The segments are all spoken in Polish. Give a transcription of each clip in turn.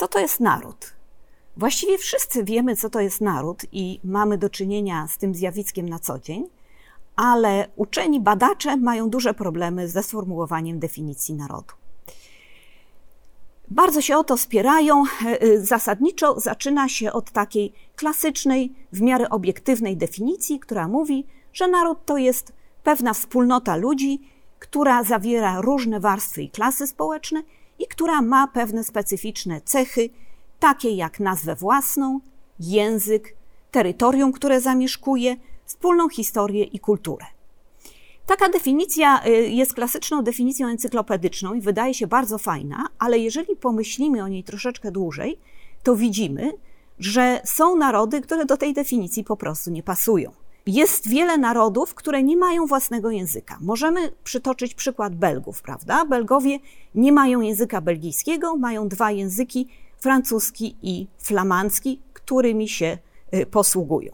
Co to jest naród? Właściwie wszyscy wiemy, co to jest naród i mamy do czynienia z tym zjawiskiem na co dzień, ale uczeni badacze mają duże problemy ze sformułowaniem definicji narodu. Bardzo się o to spierają. E, e, zasadniczo zaczyna się od takiej klasycznej, w miarę obiektywnej definicji, która mówi, że naród to jest pewna wspólnota ludzi, która zawiera różne warstwy i klasy społeczne i która ma pewne specyficzne cechy, takie jak nazwę własną, język, terytorium, które zamieszkuje, wspólną historię i kulturę. Taka definicja y, jest klasyczną definicją encyklopedyczną i wydaje się bardzo fajna, ale jeżeli pomyślimy o niej troszeczkę dłużej, to widzimy, że są narody, które do tej definicji po prostu nie pasują. Jest wiele narodów, które nie mają własnego języka. Możemy przytoczyć przykład Belgów, prawda? Belgowie nie mają języka belgijskiego, mają dwa języki, francuski i flamandzki, którymi się y, posługują.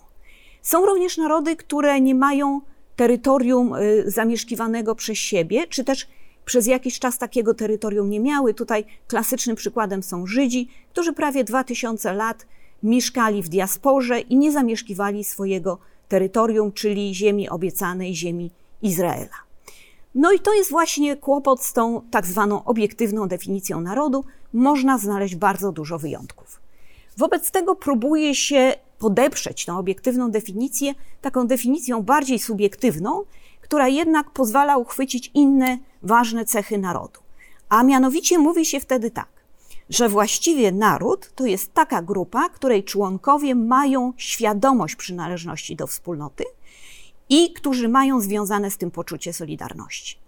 Są również narody, które nie mają terytorium y, zamieszkiwanego przez siebie, czy też przez jakiś czas takiego terytorium nie miały. Tutaj klasycznym przykładem są Żydzi, którzy prawie 2000 lat mieszkali w diasporze i nie zamieszkiwali swojego terytorium, czyli ziemi obiecanej, ziemi Izraela. No i to jest właśnie kłopot z tą tak zwaną obiektywną definicją narodu. Można znaleźć bardzo dużo wyjątków. Wobec tego próbuje się podeprzeć tą obiektywną definicję taką definicją bardziej subiektywną, która jednak pozwala uchwycić inne ważne cechy narodu. A mianowicie mówi się wtedy tak, że właściwie naród to jest taka grupa, której członkowie mają świadomość przynależności do wspólnoty i którzy mają związane z tym poczucie solidarności.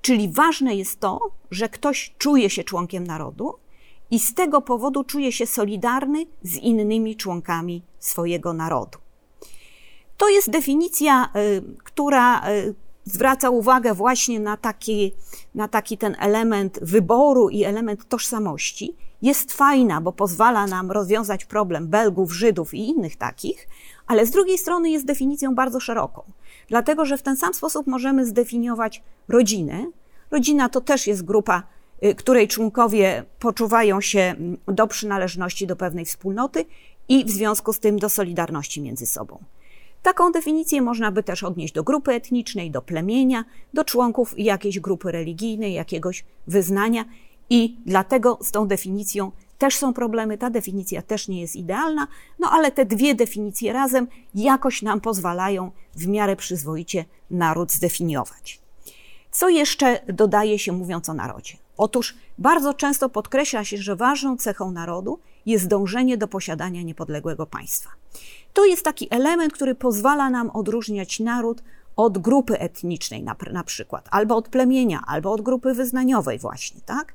Czyli ważne jest to, że ktoś czuje się członkiem narodu i z tego powodu czuje się solidarny z innymi członkami swojego narodu. To jest definicja, y, która y, zwraca uwagę właśnie na taki, na taki ten element wyboru i element tożsamości. Jest fajna, bo pozwala nam rozwiązać problem Belgów, Żydów i innych takich, ale z drugiej strony jest definicją bardzo szeroką, dlatego że w ten sam sposób możemy zdefiniować rodzinę. Rodzina to też jest grupa, y, której członkowie poczuwają się mm, do przynależności do pewnej wspólnoty i w związku z tym do solidarności między sobą. Taką definicję można by też odnieść do grupy etnicznej, do plemienia, do członków jakiejś grupy religijnej, jakiegoś wyznania i dlatego z tą definicją też są problemy, ta definicja też nie jest idealna, no ale te dwie definicje razem jakoś nam pozwalają w miarę przyzwoicie naród zdefiniować. Co jeszcze dodaje się mówiąc o narodzie? Otóż bardzo często podkreśla się, że ważną cechą narodu jest dążenie do posiadania niepodległego państwa. To jest taki element, który pozwala nam odróżniać naród od grupy etnicznej na, na przykład, albo od plemienia, albo od grupy wyznaniowej właśnie, tak?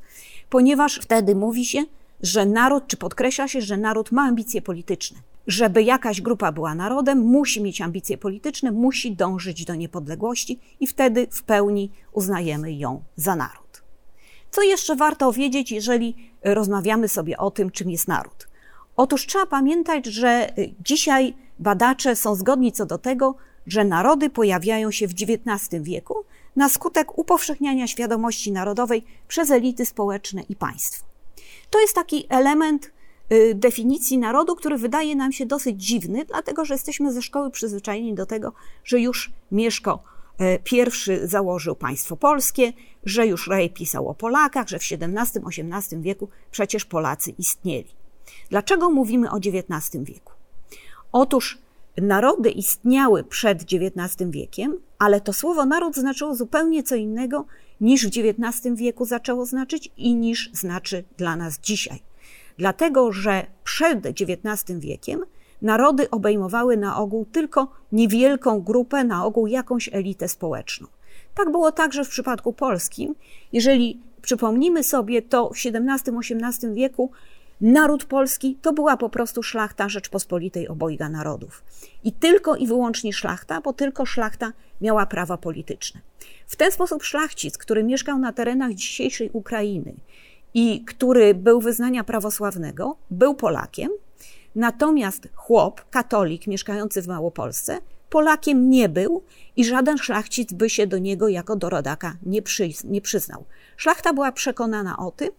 Ponieważ wtedy mówi się, że naród, czy podkreśla się, że naród ma ambicje polityczne. Żeby jakaś grupa była narodem, musi mieć ambicje polityczne, musi dążyć do niepodległości i wtedy w pełni uznajemy ją za naród. Co jeszcze warto wiedzieć, jeżeli rozmawiamy sobie o tym, czym jest naród? Otóż trzeba pamiętać, że dzisiaj badacze są zgodni co do tego, że narody pojawiają się w XIX wieku na skutek upowszechniania świadomości narodowej przez elity społeczne i państwo. To jest taki element y, definicji narodu, który wydaje nam się dosyć dziwny, dlatego że jesteśmy ze szkoły przyzwyczajeni do tego, że już Mieszko I założył państwo polskie, że już Rej pisał o Polakach, że w XVII-XVIII wieku przecież Polacy istnieli. Dlaczego mówimy o XIX wieku? Otóż narody istniały przed XIX wiekiem, ale to słowo naród znaczyło zupełnie co innego niż w XIX wieku zaczęło znaczyć i niż znaczy dla nas dzisiaj. Dlatego, że przed XIX wiekiem narody obejmowały na ogół tylko niewielką grupę, na ogół jakąś elitę społeczną. Tak było także w przypadku polskim. Jeżeli przypomnimy sobie, to w XVII-XVIII wieku Naród polski to była po prostu szlachta Rzeczpospolitej obojga narodów. I tylko i wyłącznie szlachta, bo tylko szlachta miała prawa polityczne. W ten sposób szlachcic, który mieszkał na terenach dzisiejszej Ukrainy i który był wyznania prawosławnego, był Polakiem, natomiast chłop, katolik mieszkający w Małopolsce, Polakiem nie był i żaden szlachcic by się do niego jako do rodaka nie, przy, nie przyznał. Szlachta była przekonana o tym,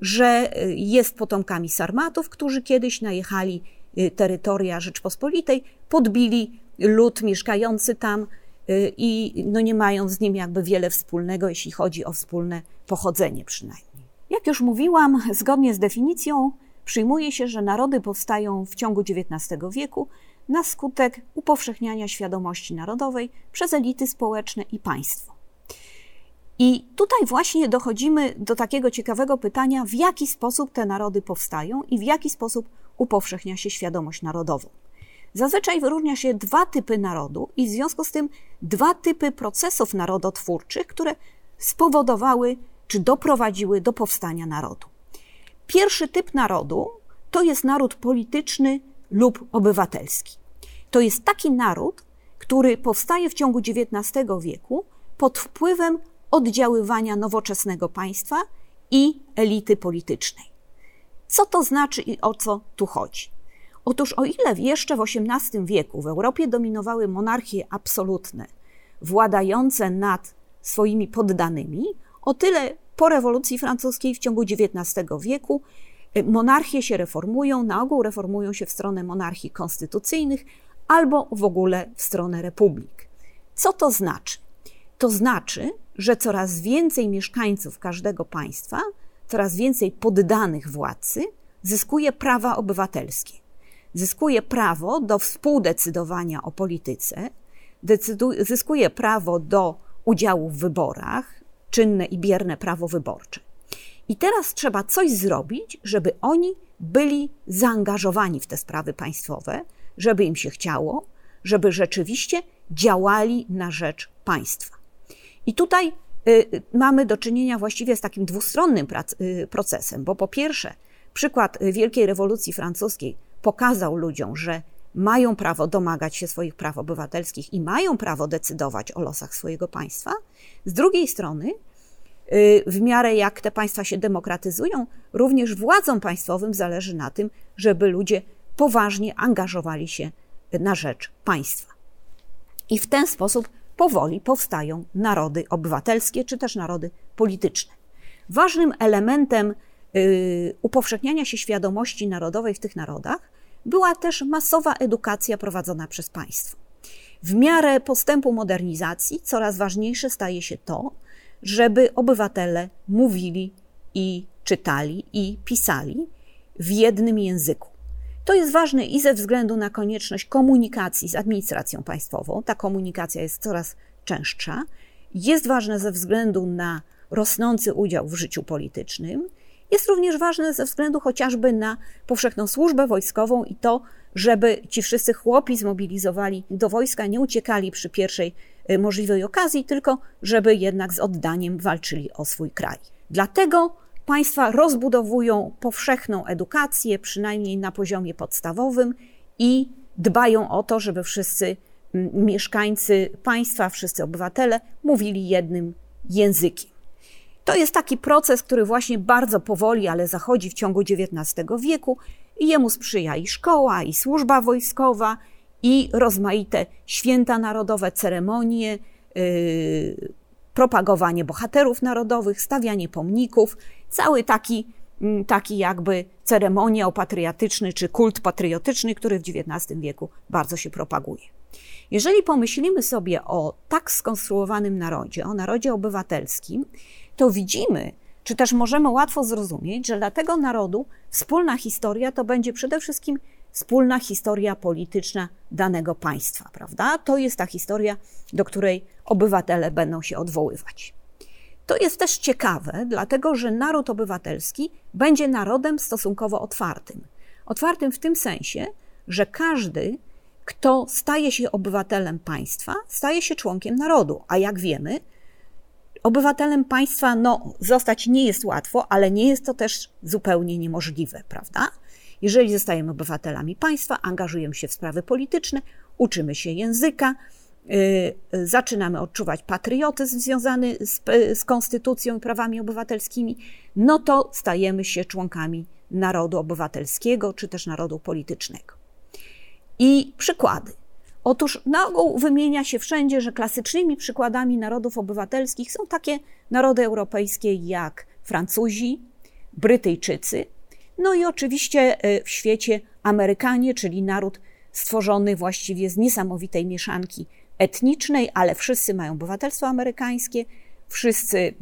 że jest potomkami Sarmatów, którzy kiedyś najechali terytoria Rzeczpospolitej, podbili lud mieszkający tam i no nie mają z nim jakby wiele wspólnego, jeśli chodzi o wspólne pochodzenie przynajmniej. Jak już mówiłam, zgodnie z definicją przyjmuje się, że narody powstają w ciągu XIX wieku na skutek upowszechniania świadomości narodowej przez elity społeczne i państwo. I tutaj właśnie dochodzimy do takiego ciekawego pytania, w jaki sposób te narody powstają i w jaki sposób upowszechnia się świadomość narodową. Zazwyczaj wyróżnia się dwa typy narodu i w związku z tym dwa typy procesów narodotwórczych, które spowodowały czy doprowadziły do powstania narodu. Pierwszy typ narodu to jest naród polityczny lub obywatelski. To jest taki naród, który powstaje w ciągu XIX wieku pod wpływem oddziaływania nowoczesnego państwa i elity politycznej. Co to znaczy i o co tu chodzi? Otóż, o ile jeszcze w XVIII wieku w Europie dominowały monarchie absolutne, władające nad swoimi poddanymi, o tyle po rewolucji francuskiej w ciągu XIX wieku y, monarchie się reformują, na ogół reformują się w stronę monarchii konstytucyjnych albo w ogóle w stronę republik. Co to znaczy? To znaczy, że coraz więcej mieszkańców każdego państwa, coraz więcej poddanych władcy zyskuje prawa obywatelskie. Zyskuje prawo do współdecydowania o polityce, zyskuje prawo do udziału w wyborach, czynne i bierne prawo wyborcze. I teraz trzeba coś zrobić, żeby oni byli zaangażowani w te sprawy państwowe, żeby im się chciało, żeby rzeczywiście działali na rzecz państwa. I tutaj y, mamy do czynienia właściwie z takim dwustronnym y, procesem, bo po pierwsze, przykład Wielkiej Rewolucji Francuskiej pokazał ludziom, że mają prawo domagać się swoich praw obywatelskich i mają prawo decydować o losach swojego państwa. Z drugiej strony, y, w miarę jak te państwa się demokratyzują, również władzom państwowym zależy na tym, żeby ludzie poważnie angażowali się na rzecz państwa. I w ten sposób powoli powstają narody obywatelskie czy też narody polityczne. Ważnym elementem y, upowszechniania się świadomości narodowej w tych narodach była też masowa edukacja prowadzona przez państwo. W miarę postępu modernizacji coraz ważniejsze staje się to, żeby obywatele mówili i czytali i pisali w jednym języku. To jest ważne i ze względu na konieczność komunikacji z administracją państwową. Ta komunikacja jest coraz częstsza. Jest ważne ze względu na rosnący udział w życiu politycznym jest również ważne ze względu chociażby na powszechną służbę wojskową i to, żeby ci wszyscy chłopi zmobilizowali do wojska, nie uciekali przy pierwszej y, możliwej okazji, tylko żeby jednak z oddaniem walczyli o swój kraj. Dlatego państwa rozbudowują powszechną edukację, przynajmniej na poziomie podstawowym, i dbają o to, żeby wszyscy mieszkańcy państwa, wszyscy obywatele mówili jednym językiem. To jest taki proces, który właśnie bardzo powoli, ale zachodzi w ciągu XIX wieku i jemu sprzyja i szkoła, i służba wojskowa, i rozmaite święta narodowe, ceremonie, yy, propagowanie bohaterów narodowych, stawianie pomników, cały taki, mm, taki jakby ceremoniał patriotyczny czy kult patriotyczny, który w XIX wieku bardzo się propaguje. Jeżeli pomyślimy sobie o tak skonstruowanym narodzie, o narodzie obywatelskim, to widzimy, czy też możemy łatwo zrozumieć, że dla tego narodu wspólna historia to będzie przede wszystkim wspólna historia polityczna danego państwa, prawda? To jest ta historia, do której obywatele będą się odwoływać. To jest też ciekawe, dlatego że naród obywatelski będzie narodem stosunkowo otwartym. Otwartym w tym sensie, że każdy, kto staje się obywatelem państwa, staje się członkiem narodu, a jak wiemy, Obywatelem państwa no, zostać nie jest łatwo, ale nie jest to też zupełnie niemożliwe, prawda? Jeżeli zostajemy obywatelami państwa, angażujemy się w sprawy polityczne, uczymy się języka, zaczynamy odczuwać patriotyzm związany z, z konstytucją i prawami obywatelskimi, no to stajemy się członkami narodu obywatelskiego czy też narodu politycznego. I przykłady. Otóż na ogół wymienia się wszędzie, że klasycznymi przykładami narodów obywatelskich są takie narody europejskie jak Francuzi, Brytyjczycy, no i oczywiście w świecie Amerykanie, czyli naród stworzony właściwie z niesamowitej mieszanki etnicznej, ale wszyscy mają obywatelstwo amerykańskie, wszyscy,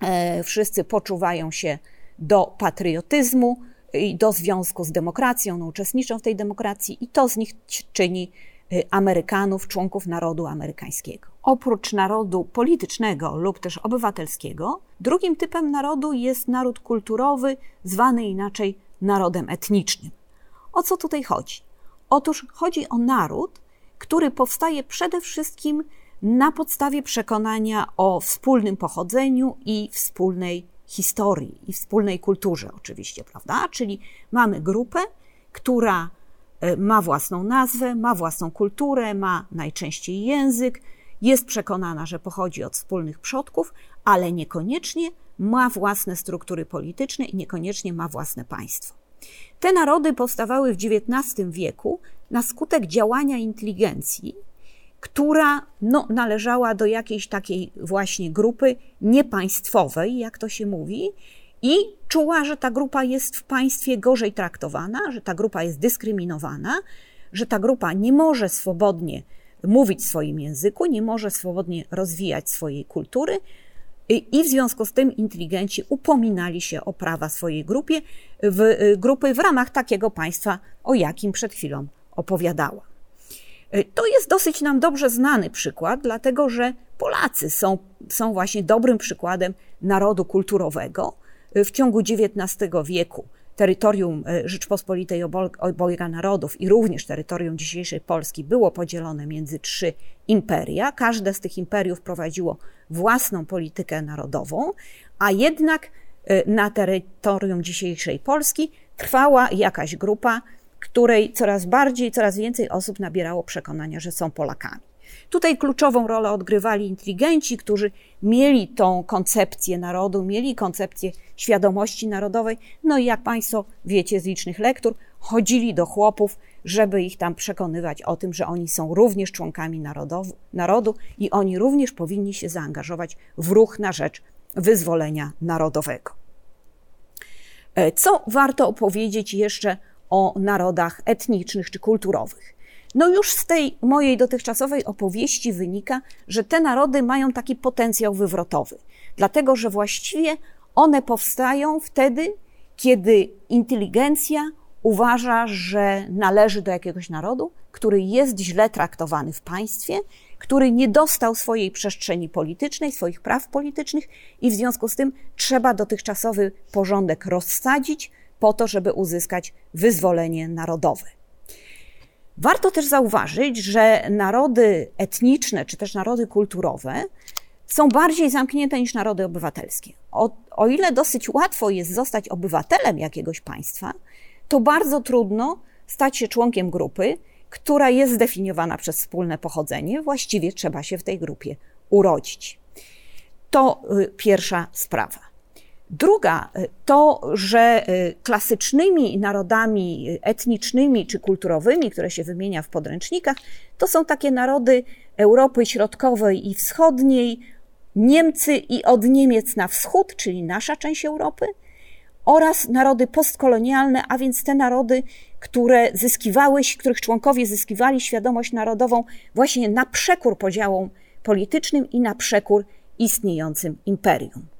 e, wszyscy poczuwają się do patriotyzmu i do związku z demokracją, no, uczestniczą w tej demokracji i to z nich czyni e, Amerykanów, członków narodu amerykańskiego. Oprócz narodu politycznego lub też obywatelskiego, drugim typem narodu jest naród kulturowy, zwany inaczej narodem etnicznym. O co tutaj chodzi? Otóż chodzi o naród, który powstaje przede wszystkim na podstawie przekonania o wspólnym pochodzeniu i wspólnej historii i wspólnej kulturze, oczywiście, prawda? Czyli mamy grupę, która e, ma własną nazwę, ma własną kulturę, ma najczęściej język, jest przekonana, że pochodzi od wspólnych przodków, ale niekoniecznie ma własne struktury polityczne i niekoniecznie ma własne państwo. Te narody powstawały w XIX wieku na skutek działania inteligencji, która no, należała do jakiejś takiej właśnie grupy niepaństwowej, jak to się mówi, i czuła, że ta grupa jest w państwie gorzej traktowana, że ta grupa jest dyskryminowana, że ta grupa nie może swobodnie mówić w swoim języku, nie może swobodnie rozwijać swojej kultury, i w związku z tym inteligenci upominali się o prawa swojej grupie, w, y, grupy w ramach takiego państwa, o jakim przed chwilą opowiadała. Y, to jest dosyć nam dobrze znany przykład, dlatego że Polacy są, są właśnie dobrym przykładem narodu kulturowego. Y, w ciągu XIX wieku terytorium Rzeczpospolitej obojga narodów i również terytorium dzisiejszej Polski było podzielone między trzy imperia. Każde z tych imperiów prowadziło własną politykę narodową, a jednak y, na terytorium dzisiejszej Polski trwała jakaś grupa, której coraz bardziej, coraz więcej osób nabierało przekonania, że są Polakami. Tutaj kluczową rolę odgrywali inteligenci, którzy mieli tą koncepcję narodu, mieli koncepcję świadomości narodowej. No i jak Państwo wiecie z licznych lektur, chodzili do chłopów, żeby ich tam przekonywać o tym, że oni są również członkami narodow, narodu i oni również powinni się zaangażować w ruch na rzecz wyzwolenia narodowego. E, co warto opowiedzieć jeszcze o narodach etnicznych czy kulturowych? No już z tej mojej dotychczasowej opowieści wynika, że te narody mają taki potencjał wywrotowy, dlatego że właściwie one powstają wtedy, kiedy inteligencja uważa, że należy do jakiegoś narodu, który jest źle traktowany w państwie, który nie dostał swojej przestrzeni politycznej, swoich praw politycznych i w związku z tym trzeba dotychczasowy porządek rozsadzić po to, żeby uzyskać wyzwolenie narodowe. Warto też zauważyć, że narody etniczne czy też narody kulturowe są bardziej zamknięte niż narody obywatelskie. O, o ile dosyć łatwo jest zostać obywatelem jakiegoś państwa, to bardzo trudno stać się członkiem grupy, która jest zdefiniowana przez wspólne pochodzenie. Właściwie trzeba się w tej grupie urodzić. To y, pierwsza sprawa. Druga y, to, że y, klasycznymi narodami etnicznymi czy kulturowymi, które się wymienia w podręcznikach, to są takie narody Europy Środkowej i Wschodniej, Niemcy i od Niemiec na wschód, czyli nasza część Europy, oraz narody postkolonialne, a więc te narody, które zyskiwały, których członkowie zyskiwali świadomość narodową właśnie na przekór podziałom politycznym i na przekór istniejącym imperium.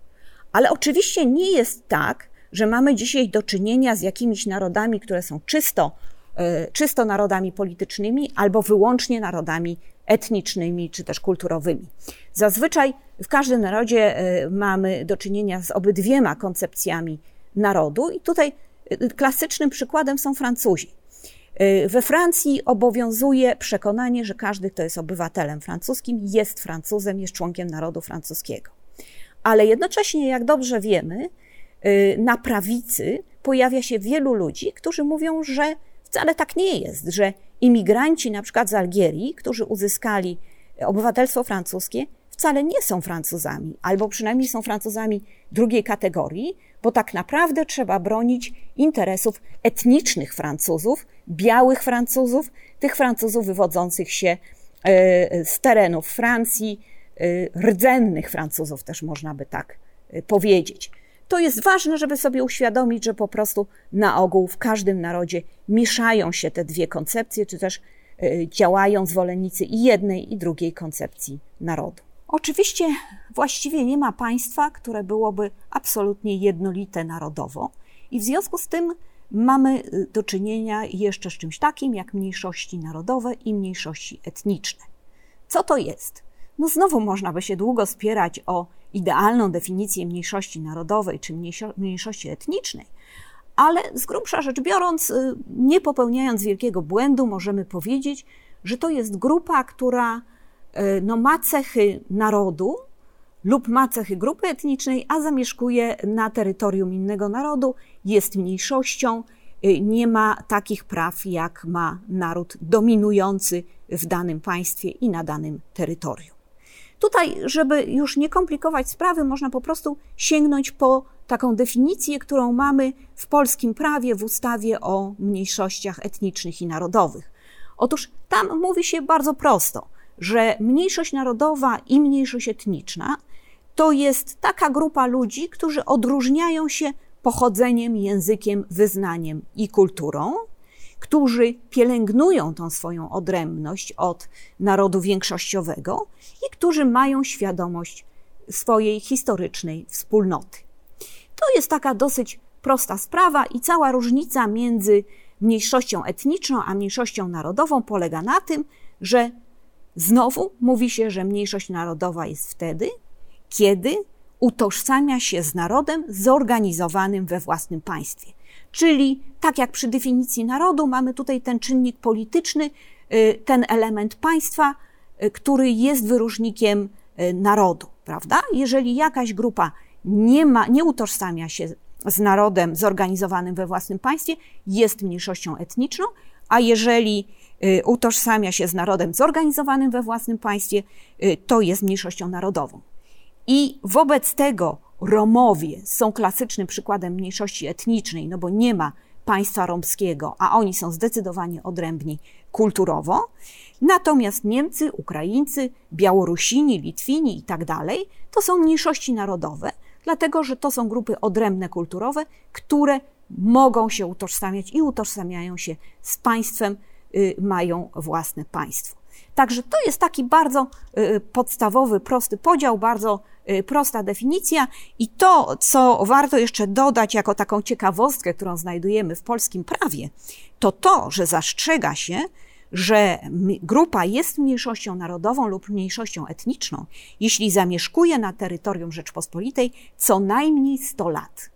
Ale oczywiście nie jest tak, że mamy dzisiaj do czynienia z jakimiś narodami, które są czysto, e, czysto narodami politycznymi albo wyłącznie narodami etnicznymi czy też kulturowymi. Zazwyczaj w każdym narodzie e, mamy do czynienia z obydwiema koncepcjami narodu, i tutaj e, klasycznym przykładem są Francuzi. We Francji obowiązuje przekonanie, że każdy, kto jest obywatelem francuskim, jest Francuzem, jest członkiem narodu francuskiego ale jednocześnie, jak dobrze wiemy, y, na prawicy pojawia się wielu ludzi, którzy mówią, że wcale tak nie jest, że imigranci na przykład z Algierii, którzy uzyskali obywatelstwo francuskie, wcale nie są Francuzami, albo przynajmniej są Francuzami drugiej kategorii, bo tak naprawdę trzeba bronić interesów etnicznych Francuzów, białych Francuzów, tych Francuzów wywodzących się y, z terenów Francji, rdzennych Francuzów, też można by tak y, powiedzieć. to jest ważne, żeby sobie uświadomić, że po prostu na ogół w każdym narodzie mieszają się te dwie koncepcje, czy też y, działają zwolennicy i jednej, i drugiej koncepcji narodu. Oczywiście właściwie nie ma państwa, które byłoby absolutnie jednolite narodowo, i w związku z tym mamy y, do czynienia jeszcze z czymś takim jak mniejszości narodowe i mniejszości etniczne. Co to jest? No znowu można by się długo spierać o idealną definicję mniejszości narodowej czy mniejszości etnicznej, ale z grubsza rzecz biorąc, y, nie popełniając wielkiego błędu, możemy powiedzieć, że to jest grupa, która y, no, ma cechy narodu lub ma cechy grupy etnicznej, a zamieszkuje na terytorium innego narodu, jest mniejszością, y, nie ma takich praw, jak ma naród dominujący w danym państwie i na danym terytorium. Tutaj, żeby już nie komplikować sprawy, można po prostu sięgnąć po taką definicję, którą mamy w polskim prawie w ustawie o mniejszościach etnicznych i narodowych. Otóż tam mówi się bardzo prosto, że mniejszość narodowa i mniejszość etniczna to jest taka grupa ludzi, którzy odróżniają się pochodzeniem, językiem, wyznaniem i kulturą, którzy pielęgnują tą swoją odrębność od narodu większościowego i którzy mają świadomość swojej historycznej wspólnoty. To jest taka dosyć prosta sprawa i cała różnica między mniejszością etniczną a mniejszością narodową polega na tym, że znowu mówi się, że mniejszość narodowa jest wtedy, kiedy utożsamia się z narodem zorganizowanym we własnym państwie. Czyli tak jak przy definicji narodu, mamy tutaj ten czynnik polityczny, y, ten element państwa, y, który jest wyróżnikiem y, narodu, prawda? Jeżeli jakaś grupa nie, ma, nie utożsamia się z narodem zorganizowanym we własnym państwie, jest mniejszością etniczną, a jeżeli utożsamia się z narodem zorganizowanym we własnym państwie, to jest mniejszością narodową. I wobec tego Romowie są klasycznym przykładem mniejszości etnicznej, no bo nie ma państwa romskiego, a oni są zdecydowanie odrębni kulturowo. Natomiast Niemcy, Ukraińcy, Białorusini, Litwini i tak dalej to są mniejszości narodowe, dlatego że to są grupy odrębne kulturowe, które mogą się utożsamiać i utożsamiają się z państwem, y, mają własne państwo. Także to jest taki bardzo y, podstawowy, prosty podział, bardzo y, prosta definicja. I to, co warto jeszcze dodać jako taką ciekawostkę, którą znajdujemy w polskim prawie, to to, że zastrzega się, że grupa jest mniejszością narodową lub mniejszością etniczną, jeśli zamieszkuje na terytorium Rzeczpospolitej co najmniej 100 lat.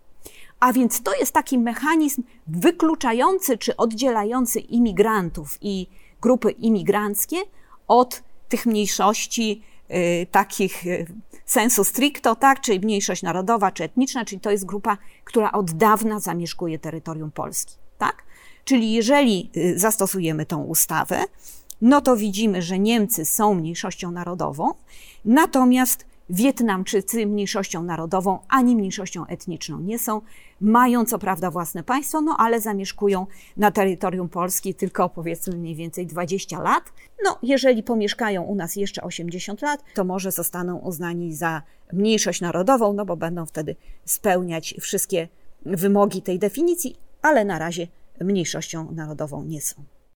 A więc to jest taki mechanizm wykluczający czy oddzielający imigrantów i grupy imigranckie od tych mniejszości y, takich y, sensu stricto, tak, czyli mniejszość narodowa czy etniczna, czyli to jest grupa, która od dawna zamieszkuje terytorium Polski, tak? Czyli jeżeli y, zastosujemy tą ustawę, no to widzimy, że Niemcy są mniejszością narodową, natomiast Wietnamczycy mniejszością narodową ani mniejszością etniczną nie są. Mają co prawda własne państwo, no ale zamieszkują na terytorium Polski tylko powiedzmy mniej więcej 20 lat. No, jeżeli pomieszkają u nas jeszcze 80 lat, to może zostaną uznani za mniejszość narodową, no bo będą wtedy spełniać wszystkie wymogi tej definicji, ale na razie mniejszością narodową nie są.